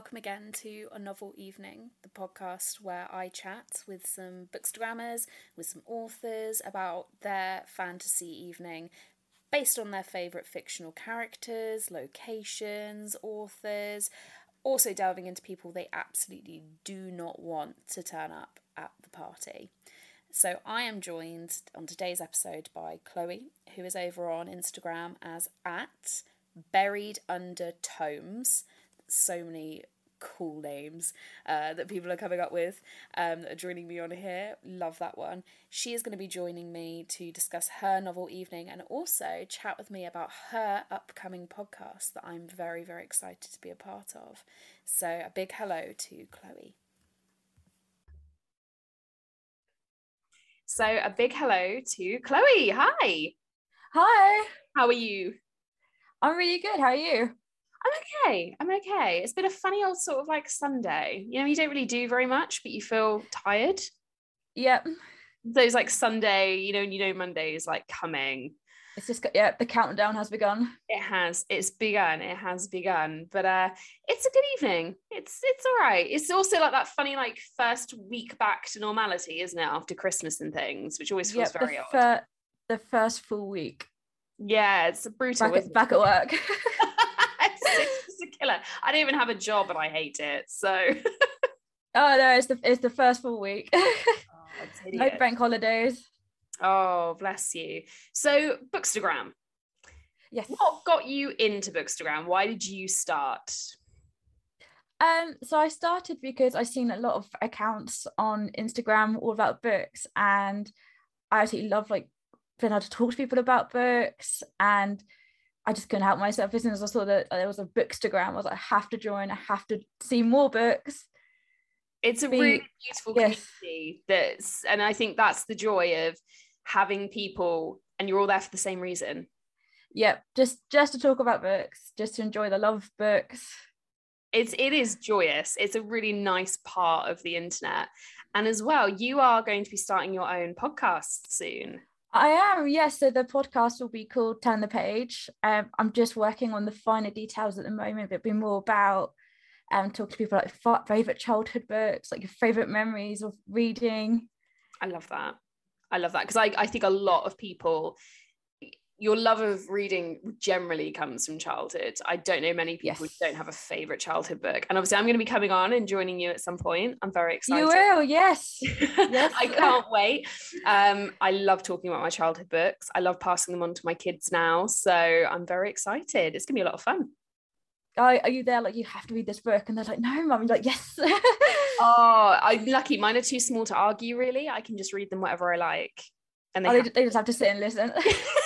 welcome again to A Novel Evening, the podcast where I chat with some bookstagrammers, with some authors about their fantasy evening based on their favourite fictional characters, locations, authors, also delving into people they absolutely do not want to turn up at the party. So I am joined on today's episode by Chloe, who is over on Instagram as at buried under tomes so many cool names uh, that people are coming up with um, that are joining me on here. Love that one. She is going to be joining me to discuss her novel evening and also chat with me about her upcoming podcast that I'm very, very excited to be a part of. So, a big hello to Chloe. So, a big hello to Chloe. Hi. Hi. How are you? I'm really good. How are you? I'm okay. I'm okay. It's been a funny old sort of like Sunday. You know, you don't really do very much, but you feel tired. Yep. Those like Sunday, you know, you know Monday is like coming. It's just yeah, the countdown has begun. It has. It's begun. It has begun. But uh it's a good evening. It's it's all right. It's also like that funny like first week back to normality, isn't it? After Christmas and things, which always feels yep, very the odd. Fir- the first full week. Yeah, it's brutal. Back, back at work. killer. I don't even have a job and I hate it. So Oh no, it's the it's the first full week. oh, no bank holidays. Oh, bless you. So Bookstagram. Yes. What got you into Bookstagram? Why did you start? Um, so I started because I've seen a lot of accounts on Instagram all about books, and I absolutely love like being able to talk to people about books and I just couldn't help myself. As soon as I saw that uh, there was a bookstagram, I was like, I have to join. I have to see more books. It's a Be, really beautiful yes. community. That's, and I think that's the joy of having people, and you're all there for the same reason. Yep, just just to talk about books, just to enjoy the love of books. It's it is joyous. It's a really nice part of the internet, and as well, you are going to be starting your own podcast soon. I am, yes. So the podcast will be called Turn the Page. Um, I'm just working on the finer details at the moment, but it'll be more about um, talking to people like favorite childhood books, like your favorite memories of reading. I love that. I love that because I, I think a lot of people your love of reading generally comes from childhood. I don't know many people yes. who don't have a favorite childhood book. And obviously, I'm going to be coming on and joining you at some point. I'm very excited. You will, yes. yes. I can't wait. Um, I love talking about my childhood books. I love passing them on to my kids now. So I'm very excited. It's going to be a lot of fun. Are, are you there like you have to read this book and they're like no mum like yes oh i'm lucky mine are too small to argue really i can just read them whatever i like and they, oh, have- they just have to sit and listen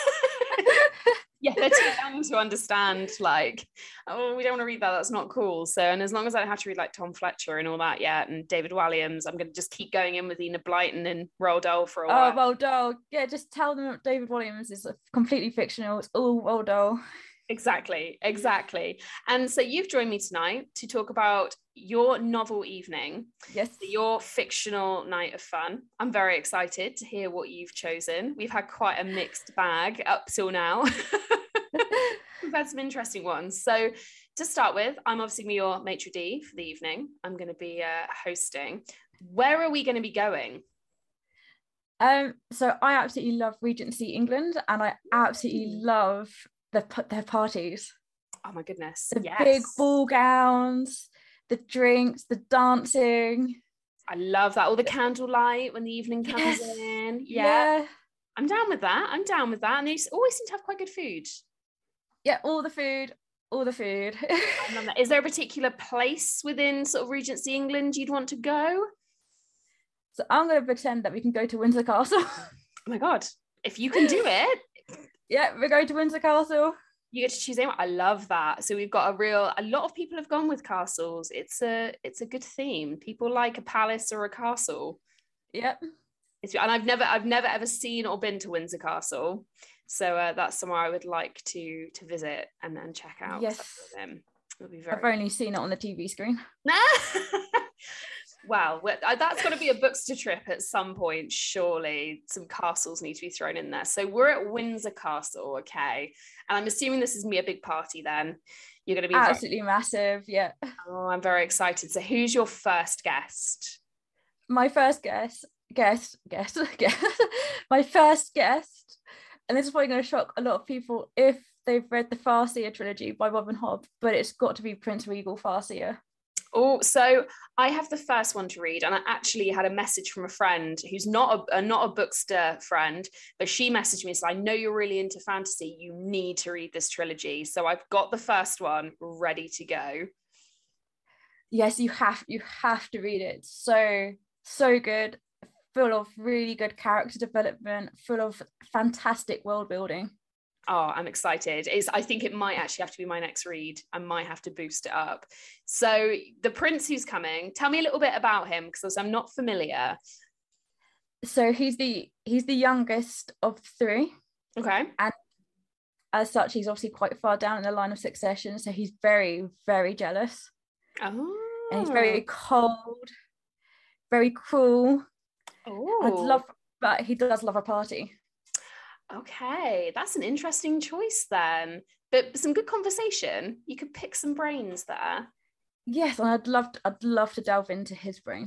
yeah, they're too young to understand. Like, oh, we don't want to read that. That's not cool. So, and as long as I don't have to read like Tom Fletcher and all that yet, and David Walliams, I'm going to just keep going in with Enid Blyton and Roald Dahl for a oh, while. Oh, Roald Dahl. Yeah, just tell them David Walliams is completely fictional. It's all Roald Dahl. Exactly, exactly. And so you've joined me tonight to talk about your novel evening. Yes. Your fictional night of fun. I'm very excited to hear what you've chosen. We've had quite a mixed bag up till now. We've had some interesting ones. So to start with, I'm obviously your maitre d for the evening. I'm going to be uh, hosting. Where are we going to be going? Um, so I absolutely love Regency England, and I absolutely love the their parties. Oh my goodness! The yes. big ball gowns, the drinks, the dancing. I love that. All the candlelight when the evening comes yes. in. Yeah. yeah. I'm down with that. I'm down with that. And they always seem to have quite good food. Yeah, all the food, all the food. Is there a particular place within sort of Regency England you'd want to go? So I'm going to pretend that we can go to Windsor Castle. oh my god! If you can do it, yeah, we're going to Windsor Castle. You get to choose anyone. I love that. So we've got a real. A lot of people have gone with castles. It's a it's a good theme. People like a palace or a castle. Yep. It's, and I've never I've never ever seen or been to Windsor Castle, so uh, that's somewhere I would like to to visit and then check out. Yes. Them. It'll be very. I've only seen it on the TV screen. Well, uh, that's got to be a Bookster trip at some point, surely. Some castles need to be thrown in there. So we're at Windsor Castle, okay? And I'm assuming this is going to be a big party then. You're going to be absolutely very... massive, yeah. Oh, I'm very excited. So who's your first guest? My first guest, guest, guest, guest. My first guest, and this is probably going to shock a lot of people if they've read the Farseer trilogy by Robin Hobb, but it's got to be Prince Regal Farseer. Oh, so I have the first one to read, and I actually had a message from a friend who's not a, not a bookster friend, but she messaged me and said, "I know you're really into fantasy. You need to read this trilogy." So I've got the first one ready to go. Yes, you have you have to read it. So so good, full of really good character development, full of fantastic world building oh i'm excited. Is i think it might actually have to be my next read. I might have to boost it up. So the prince who's coming tell me a little bit about him because i'm not familiar. So he's the he's the youngest of three. Okay. And as such he's obviously quite far down in the line of succession so he's very very jealous. Oh and he's very oh. cold very cruel. Oh i'd love but he does love a party Okay, that's an interesting choice then. But some good conversation. You could pick some brains there. Yes, and I'd love to, I'd love to delve into his brain.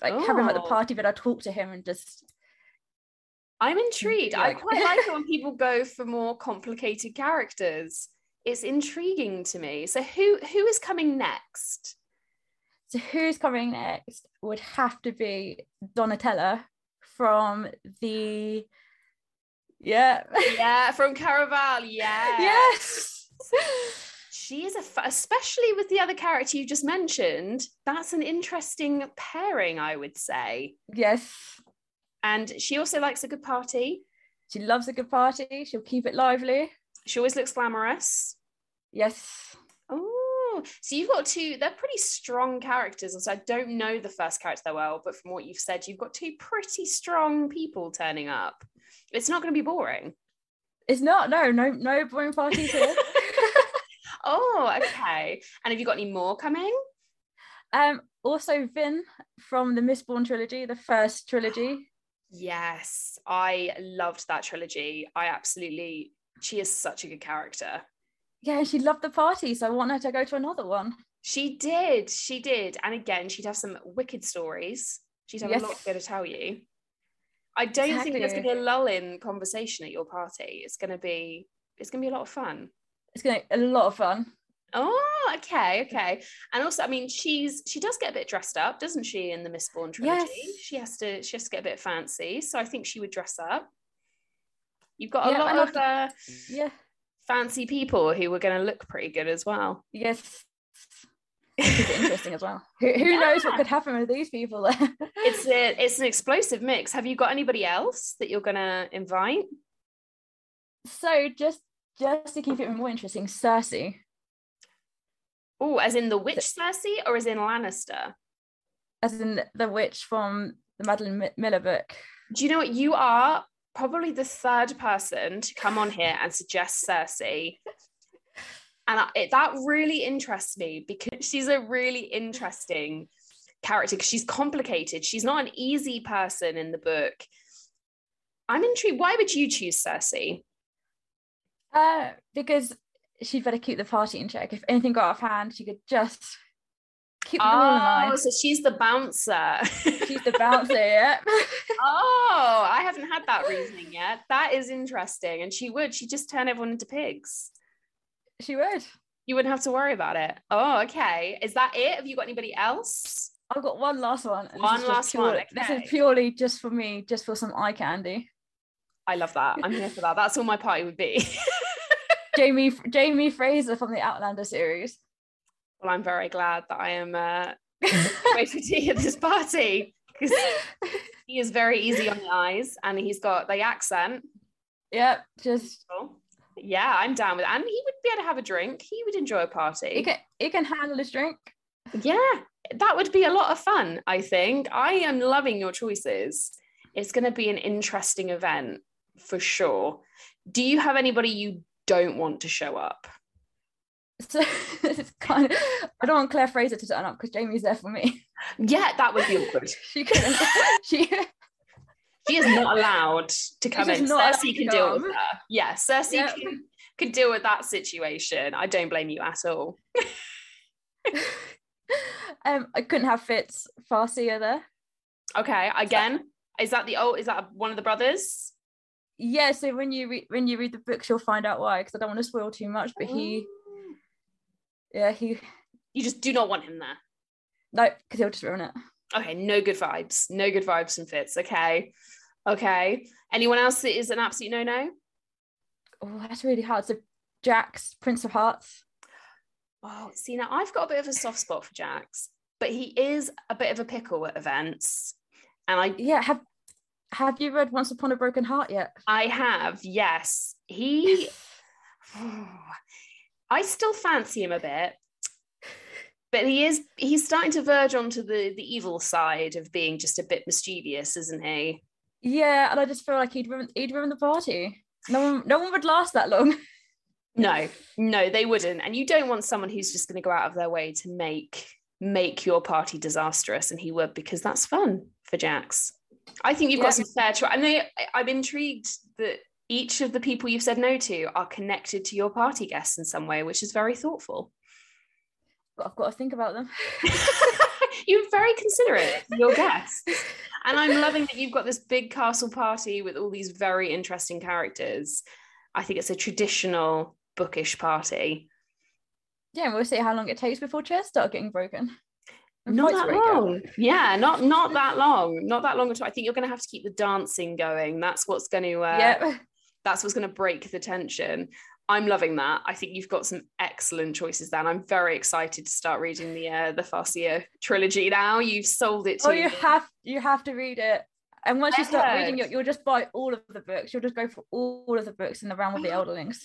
Like oh. having at the oh. party but I talk to him and just I'm intrigued. Like... I quite like it when people go for more complicated characters. It's intriguing to me. So who who is coming next? So who's coming next would have to be Donatella from the yeah. Yeah, from Caraval. Yeah. Yes. She is a, f- especially with the other character you just mentioned, that's an interesting pairing, I would say. Yes. And she also likes a good party. She loves a good party. She'll keep it lively. She always looks glamorous. Yes. Oh, so you've got two, they're pretty strong characters. And so I don't know the first character that well, but from what you've said, you've got two pretty strong people turning up. It's not going to be boring. It's not. No, no, no boring parties here. oh, okay. And have you got any more coming? Um, also Vin from the Mistborn trilogy, the first trilogy. Yes, I loved that trilogy. I absolutely. She is such a good character. Yeah, she loved the party, so I want her to go to another one. She did. She did. And again, she'd have some wicked stories. She'd have yes. a lot to tell you. I don't exactly. think there's going to be a lull in conversation at your party. It's going to be it's going to be a lot of fun. It's going to be a lot of fun. Oh, okay, okay. And also, I mean, she's she does get a bit dressed up, doesn't she, in the Mistborn trilogy? Yes. She has to she has to get a bit fancy. So I think she would dress up. You've got a yeah, lot of uh, yeah fancy people who were going to look pretty good as well. Yes, interesting as well. Who, who yeah. knows what could happen with these people? it's a, it's an explosive mix. Have you got anybody else that you're gonna invite? So just just to keep it more interesting, Circe. Oh, as in the witch Circe, or as in Lannister? As in the witch from the Madeline Miller book. Do you know what you are? Probably the third person to come on here and suggest Circe and I, it, that really interests me because she's a really interesting character because she's complicated she's not an easy person in the book i'm intrigued why would you choose circe uh because she'd better keep the party in check if anything got off hand she could just keep the oh, Oh, so she's the bouncer. she's the bouncer, yeah. oh, I haven't had that reasoning yet. That is interesting. And she would, she just turn everyone into pigs. She would. You wouldn't have to worry about it. Oh, okay. Is that it? Have you got anybody else? I've got one last one. One last pure, one. Okay. This is purely just for me, just for some eye candy. I love that. I'm here for that. That's all my party would be. Jamie Jamie Fraser from the Outlander series. Well, I'm very glad that I am uh, waiting to hear this party because he is very easy on the eyes and he's got the accent. Yep, just cool. Yeah, I'm down with it. And he would be able to have a drink. He would enjoy a party. He can, he can handle his drink. Yeah, that would be a lot of fun, I think. I am loving your choices. It's going to be an interesting event for sure. Do you have anybody you don't want to show up? So it's kind of I don't want Claire Fraser to turn up because Jamie's there for me. Yeah, that would be awkward. she couldn't. She She is not allowed to come in. Circe can deal with her. Yeah, Circe Yeah. can, can deal with that situation. I don't blame you at all. um I couldn't have Fitz Farseer there. Okay, again, is that the oh, is that one of the brothers? Yeah, so when you read when you read the books, you'll find out why. Because I don't want to spoil too much, but he, Oh. yeah, he You just do not want him there. no, because he'll just ruin it. Okay, no good vibes. No good vibes from Fitz. Okay. Okay. Anyone else that is an absolute no no? Oh, that's really hard. So Jax, Prince of Hearts. Oh, see, now I've got a bit of a soft spot for Jax, but he is a bit of a pickle at events. And I Yeah, have have you read Once Upon a Broken Heart yet? I have, yes. He I still fancy him a bit. But he is he's starting to verge onto the the evil side of being just a bit mischievous, isn't he? Yeah, and I just feel like he'd ruin he'd ruin the party. No one no one would last that long. No, no, they wouldn't. And you don't want someone who's just going to go out of their way to make make your party disastrous, and he would because that's fun for Jax. I think you've Yeah. got some fair choice. And they, I'm intrigued that each of the people you've said no to are connected to your party guests in some way, which is very thoughtful. But I've got to think about them. You're very considerate your guests. And I'm loving that you've got this big castle party with all these very interesting characters. I think it's a traditional bookish party. Yeah, and we'll see how long it takes before chairs start getting broken. And Not that out. long. Yeah, not not that long. Not that long at all. I think you're going to have to keep the dancing going. That's what's going to uh, Yeah. that's what's going to break the tension. I'm loving that. I think you've got some excellent choices there. And I'm very excited to start reading the uh, the Farseer trilogy now. You've sold it to Oh, you me. have you have to read it. And once you start reading it, you'll just buy all of the books. You'll just go for all of the books in the realm of the elderlings.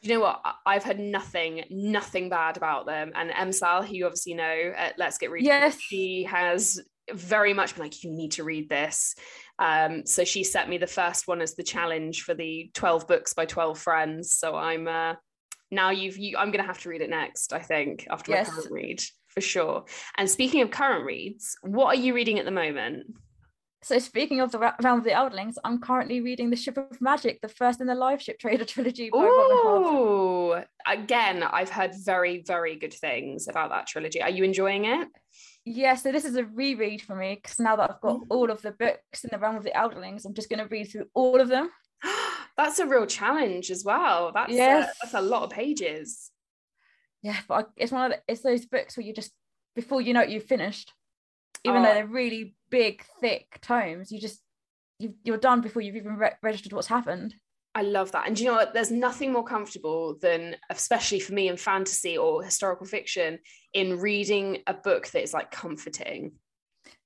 you know what? I've heard nothing, nothing bad about them. And Emsal, who you obviously know, at Let's Get Reading, Yes. she has very much been like, you need to read this. Um, so she set me the first one as the challenge for the 12 books by 12 friends. So I'm uh, now you've you, I'm gonna have to read it next, I think, after Yes. my current read for sure. And speaking of current reads, what are you reading at the moment? So speaking of the realm of the elderlings, I'm currently reading The Ship of Magic, the first in the Live Ship Trader trilogy by. Ooh, again, I've heard very, very good things about that trilogy. Are you enjoying it? Yeah, so this is a reread for me because now that I've got all of the books in the realm of the elderlings, I'm just going to read through all of them. that's a real challenge as well. That's Yes. uh, that's a lot of pages. Yeah, but I, it's one of the, it's those books where you just before you know it, you've finished. Even Oh. though they're really big, thick tomes, you just you you're done before you've even re- registered what's happened. I love that. And do you know what? There's nothing more comfortable than, especially for me in fantasy or historical fiction, in reading a book that is like comforting.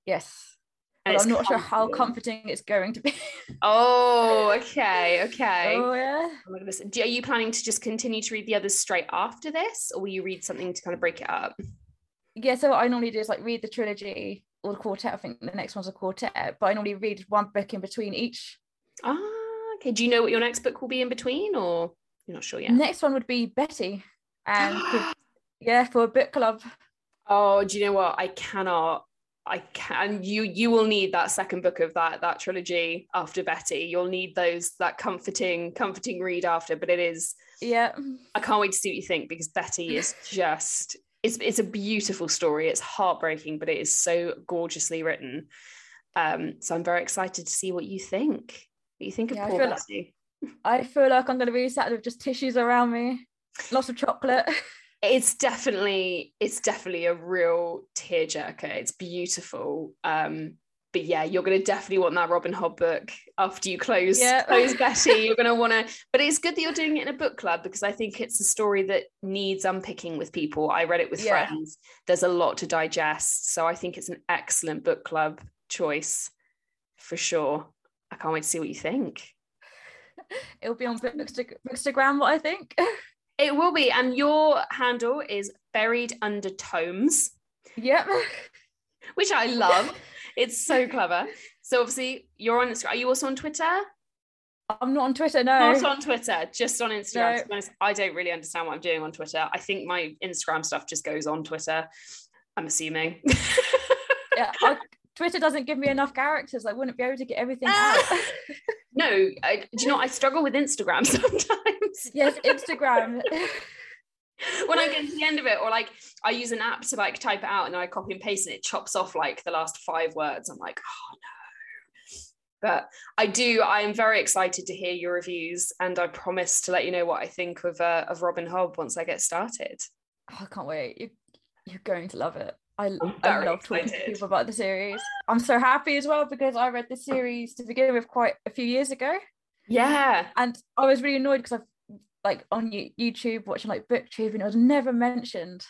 Yes, And I'm not sure how comforting. comforting it's going to be. Oh, okay, okay. oh yeah. Oh my goodness. Are you planning to just continue to read the others straight after this, or will you read something to kind of break it up? yeah, so what I normally do is like read the trilogy or the quartet. I think the next one's a quartet, but I normally read one book in between each. Ah, okay. Do you know what your next book will be in between, or you're not sure yet? Next one would be Betty, and for- yeah, for a book club. Oh, do you know what? I cannot. I can. You you will need that second book of that that trilogy after Betty. You'll need those that comforting comforting read after. But it is. Yeah, I can't wait to see what you think because Betty is just. It's it's a beautiful story. It's heartbreaking, but it is so gorgeously written. Um, so I'm very excited to see what you think. What you think of Yeah, I poor feel like- I feel like I'm going to be sat with just tissues around me, lots of chocolate. it's definitely it's definitely a real tearjerker. It's beautiful. Um, but yeah, you're gonna definitely want that Robin Hobb book after you close Yeah. close Betty. You're gonna want to. But it's good that you're doing it in a book club because I think it's a story that needs unpicking with people. I read it with Yeah. friends. There's a lot to digest, so I think it's an excellent book club choice for sure. I can't wait to see what you think. It'll be on Booksta- Bookstagram, what I think. It will be, and your handle is buried under tomes. yep. which I love. it's so clever. So obviously you're on Instagram. Are you also on Twitter? I'm not on Twitter. No, not on Twitter, just on Instagram. No. Honest, I don't really understand what I'm doing on Twitter. I think my Instagram stuff just goes on Twitter. I'm assuming. yeah, I, Twitter doesn't give me enough characters. I wouldn't be able to get everything out. no, I, do you know I struggle with Instagram sometimes. yes, Instagram. when I get to the end of it, or like I use an app to like type it out and then I copy and paste and it chops off like the last five words. I'm like, oh no. But I do. I am very excited to hear your reviews, and I promise to let you know what I think of uh, of Robin Hobb once I get started. Oh, I can't wait. You, you're going to love it. I, I love talking to people about the series. I'm so happy as well because I read the series to begin with quite a few years ago. Yeah. And I was really annoyed because I've like on YouTube watching like booktube and it was never mentioned.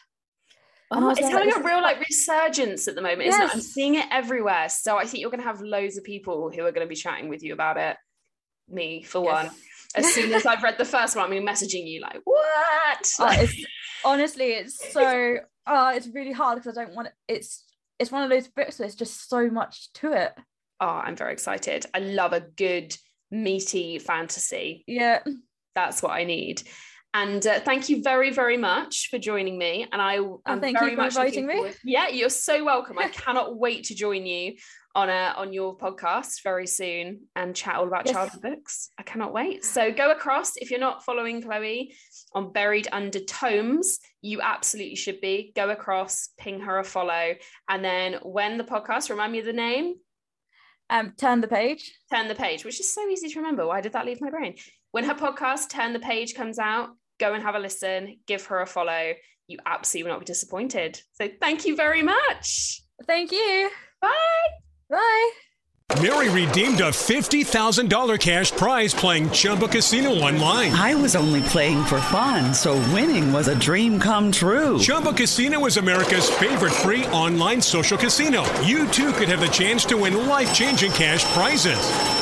Oh, it's like, having a real like resurgence at the moment, yes. isn't it? I'm seeing it everywhere. So I think you're gonna have loads of people who are gonna be chatting with you about it. Me for yes. one. As soon as I've read the first one, I'm messaging you like, what? Oh, it's, honestly, it's so oh, it's really hard because I don't want it. It's it's one of those books where there's just so much to it. Oh, I'm very excited. I love a good meaty fantasy. Yeah. That's what I need. And uh, thank you very, very much for joining me. And I am oh, thank very you for much inviting me. Yeah, you're so welcome. I cannot wait to join you on a on your podcast very soon and chat all about yes. childhood books. I cannot wait. So go across if you're not following Chloe on Buried Under Tomes, you absolutely should be. Go across, ping her a follow, and then when the podcast, remind me of the name. Um, turn the page. Turn the page, which is so easy to remember. Why did that leave my brain? When her podcast, Turn the Page, comes out, go and have a listen, give her a follow. You absolutely will not be disappointed. So thank you very much. Thank you. Bye. Bye. Mary redeemed a $50,000 cash prize playing Chumba Casino online. I was only playing for fun, so winning was a dream come true. Chumba Casino is America's favorite free online social casino. You too could have the chance to win life changing cash prizes.